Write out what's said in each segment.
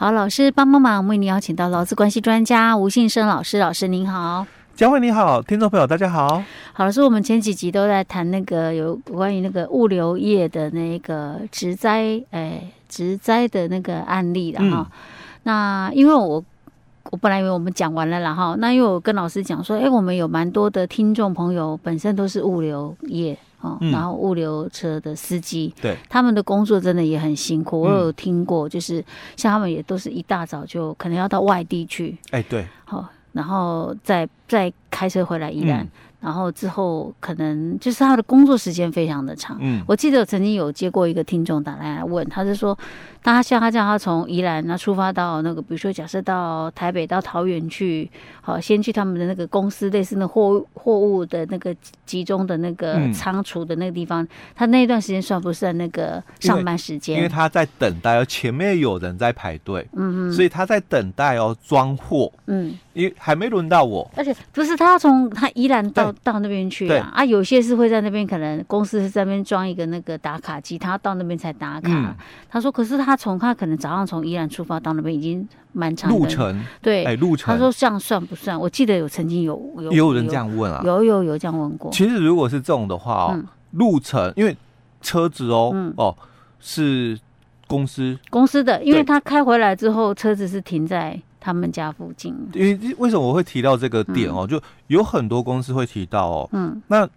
好，老师帮帮忙，我们为您邀请到劳资关系专家吴信生老师，老师您好。佳慧你好，听众朋友大家好。好，老师，我们前几集都在谈那个有关于那个物流业的那个植栽，哎，职灾的那个案例了哈。嗯、那因为我我本来以为我们讲完了啦哈，那因为我跟老师讲说，哎，我们有蛮多的听众朋友本身都是物流业。哦，然后物流车的司机，对、嗯，他们的工作真的也很辛苦。我有听过，就是像他们也都是一大早就可能要到外地去，哎，对，好，然后再再开车回来宜兰。嗯然后之后可能就是他的工作时间非常的长。嗯，我记得我曾经有接过一个听众打来来问，他是说，他像他这样，他从宜兰那出发到那个，比如说假设到台北到桃园去，好，先去他们的那个公司，类似那货货物的那个集中的那个仓储的那个地方，嗯、他那一段时间算不算那个上班时间？因为，因为他在等待哦，前面有人在排队，嗯嗯，所以他在等待哦装货，嗯。因为还没轮到我，而且不是他要从他宜兰到到那边去啊？啊，有些是会在那边，可能公司是在那边装一个那个打卡机，他到那边才打卡。嗯、他说，可是他从他可能早上从宜兰出发到那边已经蛮长的。路程，对，哎，路程。他说这样算不算？我记得有曾经有有也有人这样问啊，有有有这样问过。其实如果是这种的话哦，嗯、路程因为车子哦、嗯、哦是公司。公司的，因为他开回来之后车子是停在。他们家附近，因为为什么我会提到这个点哦？嗯、就有很多公司会提到哦。嗯，那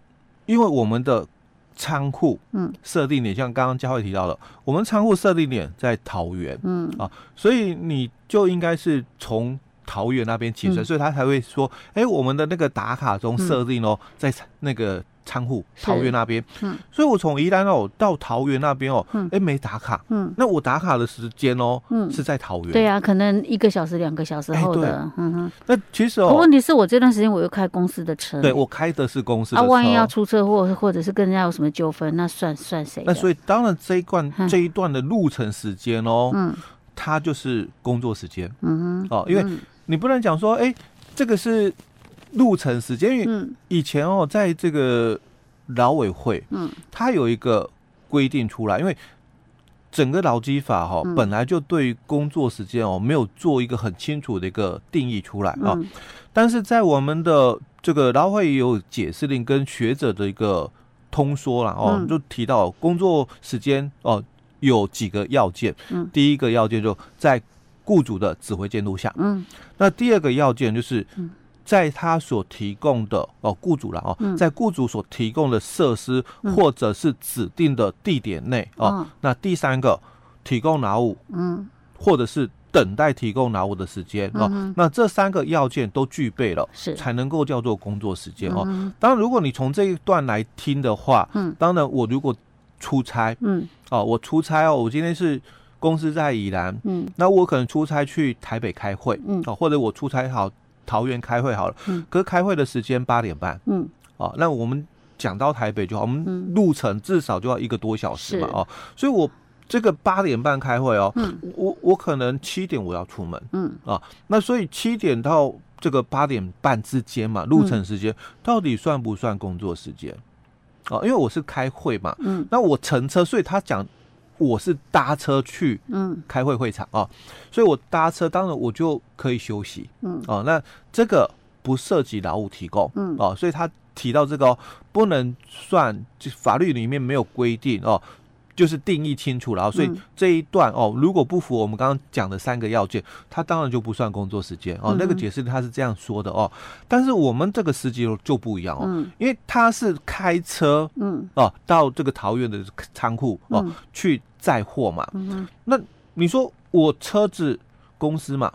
因为我们的仓库，嗯，设定点像刚刚佳慧提到的，我们仓库设定点在桃园，嗯啊，所以你就应该是从桃园那边起身，嗯、所以他才会说，哎、欸，我们的那个打卡中设定哦，嗯、在那个。仓库桃园那边，嗯，所以我从宜兰哦到桃园那边哦，嗯，哎没打卡，嗯，那我打卡的时间哦，嗯，是在桃园，对啊，可能一个小时两个小时后的，嗯哼。那其实哦，问题是我这段时间我又开公司的车，对我开的是公司的车，啊，万一要出车祸或者是跟人家有什么纠纷，那算算谁？那所以当然这一段这一段的路程时间哦，嗯，它就是工作时间，嗯哼，哦，因为你不能讲说，哎，这个是。路程时间，因为以前哦，在这个劳委会，嗯，它有一个规定出来，因为整个劳基法哈，本来就对于工作时间哦，没有做一个很清楚的一个定义出来啊。但是在我们的这个劳会也有解释令跟学者的一个通说了哦，就提到工作时间哦有几个要件，嗯，第一个要件就在雇主的指挥监督下，嗯，那第二个要件就是，在他所提供的哦，雇主了哦，在雇主所提供的设施或者是指定的地点内哦，那第三个提供劳务，嗯，或者是等待提供劳务的时间哦，那这三个要件都具备了，是。才能够叫做工作时间哦。当然，如果你从这一段来听的话，嗯，当然我如果出差，嗯，哦，我出差哦，我今天是公司在宜兰，嗯，那我可能出差去台北开会，嗯，哦，或者我出差好。桃园开会好了，嗯，可是开会的时间八点半，嗯，哦，那我们讲到台北就好，我们路程至少就要一个多小时嘛，哦，所以我这个八点半开会哦，嗯，我我可能七点我要出门，嗯，啊，那所以七点到这个八点半之间嘛，路程时间到底算不算工作时间？哦，因为我是开会嘛，嗯，那我乘车，所以他讲。我是搭车去嗯开会会场啊，所以我搭车当然我就可以休息嗯哦，那这个不涉及劳务提供嗯哦，所以他提到这个哦，不能算，就法律里面没有规定哦。就是定义清楚了，所以这一段哦，如果不符我们刚刚讲的三个要件，它当然就不算工作时间哦。那个解释他是这样说的哦，但是我们这个司机就不一样哦，因为他是开车嗯。哦到这个桃园的仓库哦去载货嘛，那你说我车子公司嘛。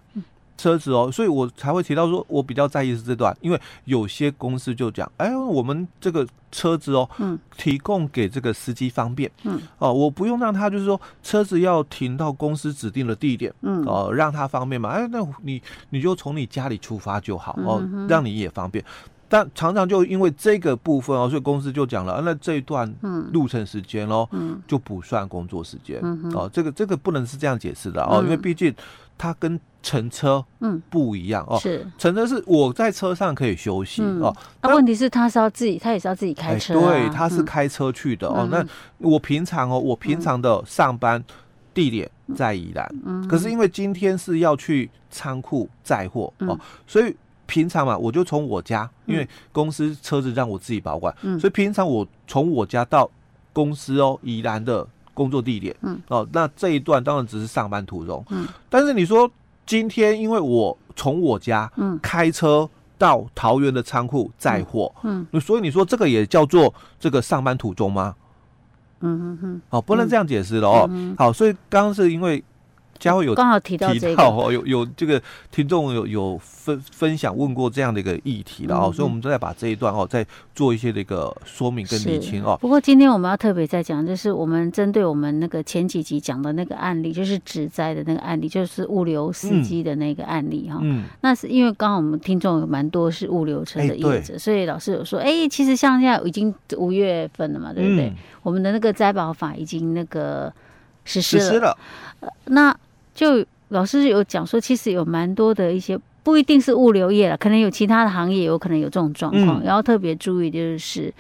车子哦，所以我才会提到说，我比较在意是这段，因为有些公司就讲，哎，我们这个车子哦，嗯，提供给这个司机方便，嗯，哦，我不用让他就是说车子要停到公司指定的地点，嗯，哦，让他方便嘛，哎，那你你就从你家里出发就好，哦，让你也方便。但常常就因为这个部分哦，所以公司就讲了，那这一段路程时间哦，嗯，就不算工作时间，嗯，哦，这个这个不能是这样解释的哦，因为毕竟它跟乘车嗯。不一样哦，是。乘车是我在车上可以休息哦，那问题是他是要自己，他也是要自己开车，对，他是开车去的哦。那我平常哦，我平常的上班地点在宜兰，嗯，可是因为今天是要去仓库载货哦，所以平常嘛，我就从我家，因为公司车子让我自己保管，嗯，所以平常我从我家到公司哦，宜兰的工作地点，嗯，哦，那这一段当然只是上班途中，嗯，但是你说今天因为我从我家，嗯，开车到桃园的仓库载货，嗯，所以你说这个也叫做这个上班途中吗？嗯哼哼，好，不能这样解释了哦。嗯、好，所以刚刚是因为佳慧有刚好提到这个哦，有有这个听众有有分分享问过这样的一个议题了哦，嗯、所以我们再把这一段哦再做一些这个说明跟理清哦。不过今天我们要特别再讲，就是我们针对我们那个前几集讲的那个案例，就是指灾的那个案例，就是物流司机的那个案例哈。嗯，那是因为刚好我们听众有蛮多是物流车的业者，欸、所以老师有说，哎、欸，其实像现在已经五月份了嘛，对不对？嗯、我们的那个灾保法已经那个实施了。那就老师有讲说，其实有蛮多的一些，不一定是物流业了，可能有其他的行业有可能有这种状况，然后、嗯、特别注意就是，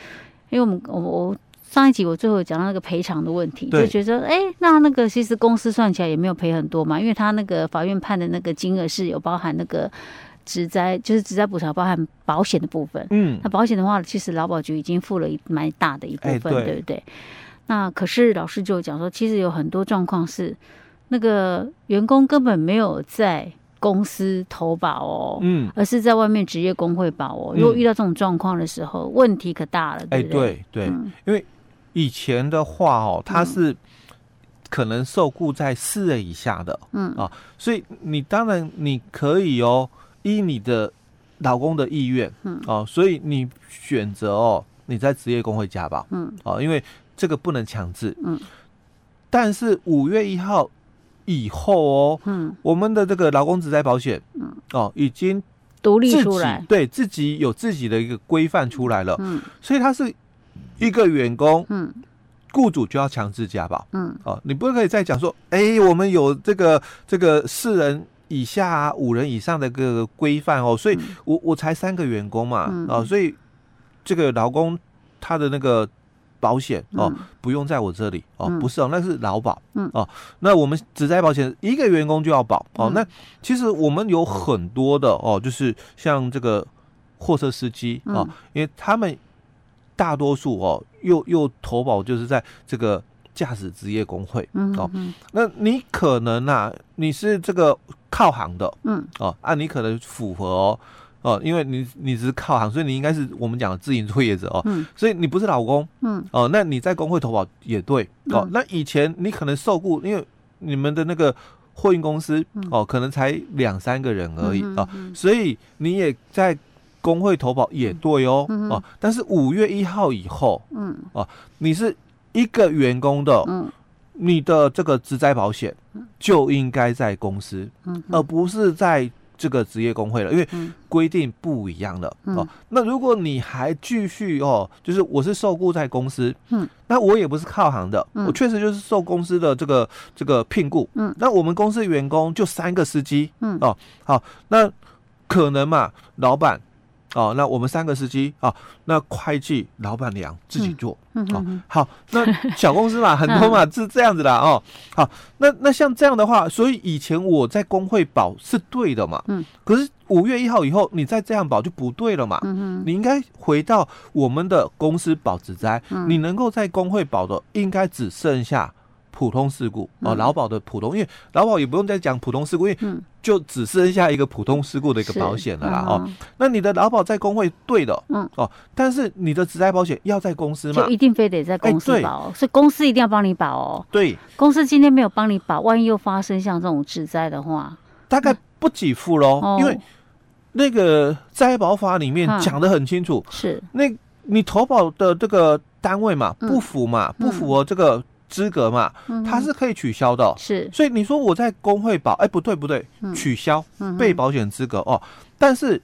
因为我们我我上一集我最后讲到那个赔偿的问题，就觉得哎、欸，那那个其实公司算起来也没有赔很多嘛，因为他那个法院判的那个金额是有包含那个职灾，就是职灾补偿包含保险的部分，嗯，那保险的话，其实劳保局已经付了一蛮大的一部分，欸、对，对不对？那可是老师就讲说，其实有很多状况是。那个员工根本没有在公司投保哦，嗯，而是在外面职业工会保哦。如果遇到这种状况的时候，问题可大了，对不对？对对，因为以前的话哦，他是可能受雇在四人以下的，嗯。啊，所以你当然你可以哦，依你的老公的意愿，嗯。哦，所以你选择哦，你在职业工会加保，嗯。哦，因为这个不能强制，嗯，但是五月一号。以后哦，嗯，我们的这个劳工职灾保险，嗯，哦，已经独立出来，对自己有自己的一个规范出来了，嗯，所以他是一个员工，嗯，雇主就要强制加保，嗯，哦，你不可以再讲说，哎、欸，我们有这个这个四人以下啊，五人以上的个规范哦，所以我我才三个员工嘛，嗯、哦，所以这个劳工他的那个。保险哦，不用在我这里哦，不是哦，那是劳保，嗯哦，那我们只在保险一个员工就要保哦。那其实我们有很多的哦，就是像这个货车司机哦，因为他们大多数哦，又又投保就是在这个驾驶职业工会哦。那你可能啊，你是这个靠行的，嗯哦，啊，你可能符合哦。哦，因为你你只是靠行，所以你应该是我们讲的自营作业者哦，嗯、所以你不是老公，嗯，哦，那你在工会投保也对，哦，嗯、那以前你可能受雇，因为你们的那个货运公司，哦，可能才两三个人而已。啊、哦，所以你也在工会投保也对哦，嗯、哦，但是五月一号以后，嗯，哦，你是一个员工的，嗯，你的这个职灾保险就应该在公司，嗯，而不是在。这个职业工会了，因为规定不一样了、嗯、哦。那如果你还继续哦，就是我是受雇在公司，嗯，那我也不是靠行的，嗯、我确实就是受公司的这个这个聘雇，嗯，那我们公司员工就三个司机，嗯，哦，好，那可能嘛，老板。哦，那我们三个司机啊，那会计老板娘自己做，嗯嗯嗯、哦，好，那小公司嘛，很多嘛，是这样子的哦。好，那那像这样的话，所以以前我在工会保是对的嘛，嗯，可是五月一号以后，你再这样保就不对了嘛，嗯嗯，你应该回到我们的公司保职灾，嗯、你能够在工会保的，应该只剩下。普通事故哦，劳保的普通，因为劳保也不用再讲普通事故，因为就只剩下一个普通事故的一个保险了啦哦。那你的劳保在工会对的，嗯哦，但是你的职灾保险要在公司吗？就一定非得在公司保，所以公司一定要帮你保哦。对，公司今天没有帮你保，万一又发生像这种职灾的话，大概不给付喽。因为那个灾保法里面讲的很清楚，是那你投保的这个单位嘛，不符嘛，不符合这个。资格嘛，它是可以取消的，哦，是，所以你说我在工会保，哎，欸，不对不对，取消被保险资格哦，但是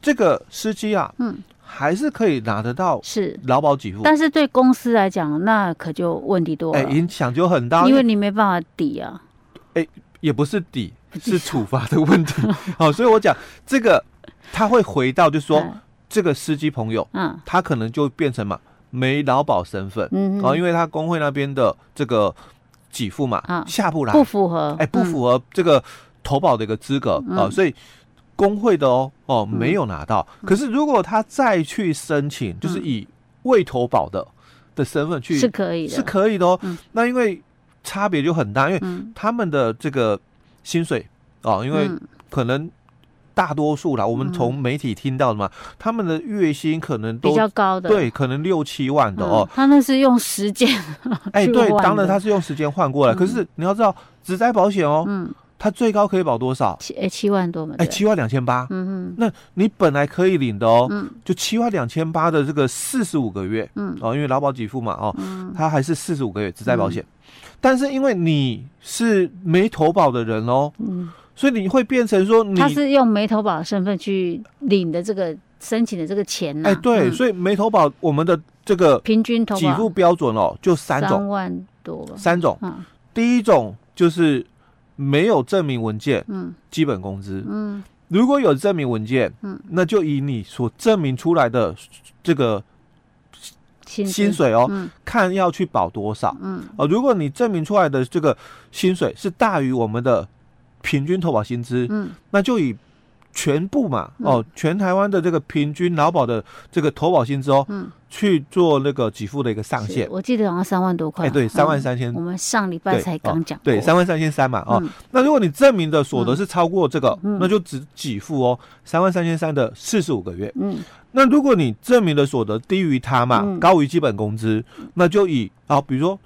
这个司机啊，嗯，还是可以拿得到是。劳保给付，但是对公司来讲，那可就问题多了，哎，影响就很大，因为你没办法抵啊，哎，也不是抵，是处罚的问题，好，所以我讲这个他会回到，就是说这个司机朋友，嗯，他可能就变成嘛。没劳保身份，嗯，哦，因为他工会那边的这个给付嘛，啊。下不来，不符合，哎，不符合这个投保的一个资格啊，所以工会的哦哦没有拿到。可是如果他再去申请，就是以未投保的的身份去，是可以的，是可以的哦。那因为差别就很大，因为他们的这个薪水哦，因为可能。大多数啦，我们从媒体听到的嘛，嗯、他们的月薪可能都比较高的，对，可能六七万的哦。嗯、他那是用时间，哎，对，当然他是用时间换过来。嗯、可是你要知道，职灾保险哦，嗯，它最高可以保多少？七哎七万多嘛，哎七万两千八，嗯嗯，那你本来可以领的哦，嗯，就七万两千八的这个四十五个月，嗯。哦，因为劳保给付嘛，哦，嗯，它还是四十五个月职灾保险，嗯、但是因为你是没投保的人哦，嗯。所以你会变成说你，他是用没投保的身份去领的这个申请的这个钱呢？哎，对，所以没投保，我们的这个平均投保给付标准哦，就三种，三万多，三种。第一种就是没有证明文件，嗯，基本工资，嗯，如果有证明文件，嗯，那就以你所证明出来的这个薪水哦，看要去保多少，嗯，哦，如果你证明出来的这个薪水是大于我们的。平均投保薪资，嗯，那就以全部嘛，嗯、哦，全台湾的这个平均劳保的这个投保薪资哦，嗯，去做那个给付的一个上限。我记得好像三万多块，哎，对，三万三千。我们上礼拜才刚讲，对，三万三千三嘛，哦，嗯、那如果你证明的所得是超过这个，嗯、那就只给付哦，三万三千三的四十五个月，嗯，那如果你证明的所得低于它嘛，嗯、高于基本工资，那就以啊、哦，比如说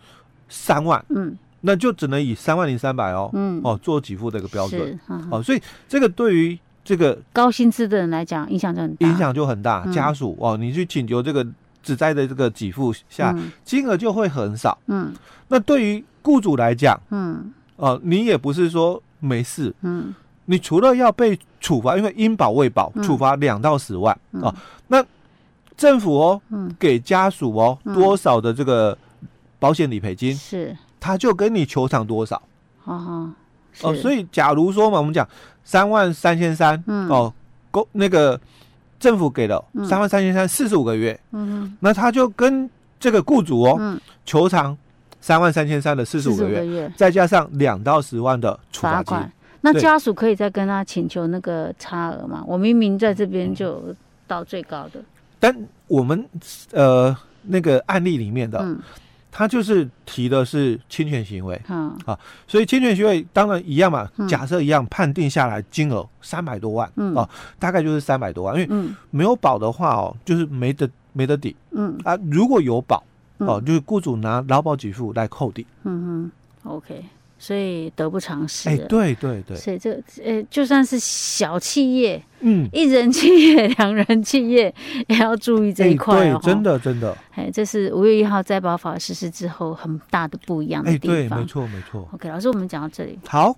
三万，嗯。那就只能以三万零三百哦，嗯，哦做给付的一个标准，哦，所以这个对于这个高薪资的人来讲，影响就很大，影响就很大。家属哦，你去请求这个只在的这个给付下，金额就会很少，嗯。那对于雇主来讲，嗯，哦，你也不是说没事，嗯，你除了要被处罚，因为应保未保，处罚两到十万哦。那政府哦，嗯，给家属哦多少的这个保险理赔金是。他就跟你求偿多少，哦，哦，所以假如说嘛，我们讲三万三千三，哦，公那个政府给了三万三千三四十五个月，嗯，那他就跟这个雇主哦，求偿三万三千三的四十五个月，再加上两到十万的处罚金，那家属可以再跟他请求那个差额吗？我明明在这边就到最高的，但我们呃那个案例里面的。他就是提的是侵权行为，嗯啊，所以侵权行为当然一样嘛，假设一样判定下来金额三百多万，嗯。哦，大概就是三百多万，因为没有保的话哦，就是没得没得抵，嗯。啊，如果有保哦，就是雇主拿劳保给付来扣抵，嗯哼，OK。所以得不偿失。哎，对对对。所以这呃，就算是小企业，嗯，一人企业、两人企业 也要注意这一块哦。真的真的。哎，这是五月一号再保法实施之后很大的不一样的地方。哎，对，没错没错。OK，老师，我们讲到这里。好。